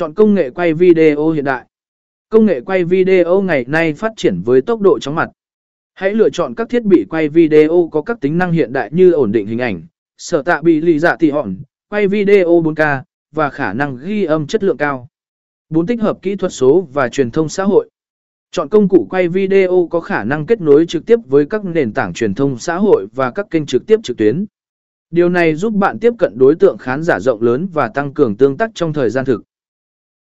Chọn công nghệ quay video hiện đại. Công nghệ quay video ngày nay phát triển với tốc độ chóng mặt. Hãy lựa chọn các thiết bị quay video có các tính năng hiện đại như ổn định hình ảnh, sở tạ bị lì dạ tị hòn, quay video 4K, và khả năng ghi âm chất lượng cao. 4. Tích hợp kỹ thuật số và truyền thông xã hội. Chọn công cụ quay video có khả năng kết nối trực tiếp với các nền tảng truyền thông xã hội và các kênh trực tiếp trực tuyến. Điều này giúp bạn tiếp cận đối tượng khán giả rộng lớn và tăng cường tương tác trong thời gian thực.